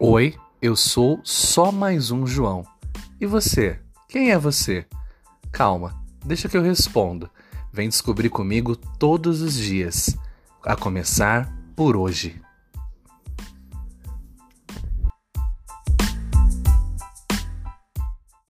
Oi, eu sou só mais um João. E você? Quem é você? Calma, deixa que eu respondo. Vem descobrir comigo todos os dias. A começar por hoje.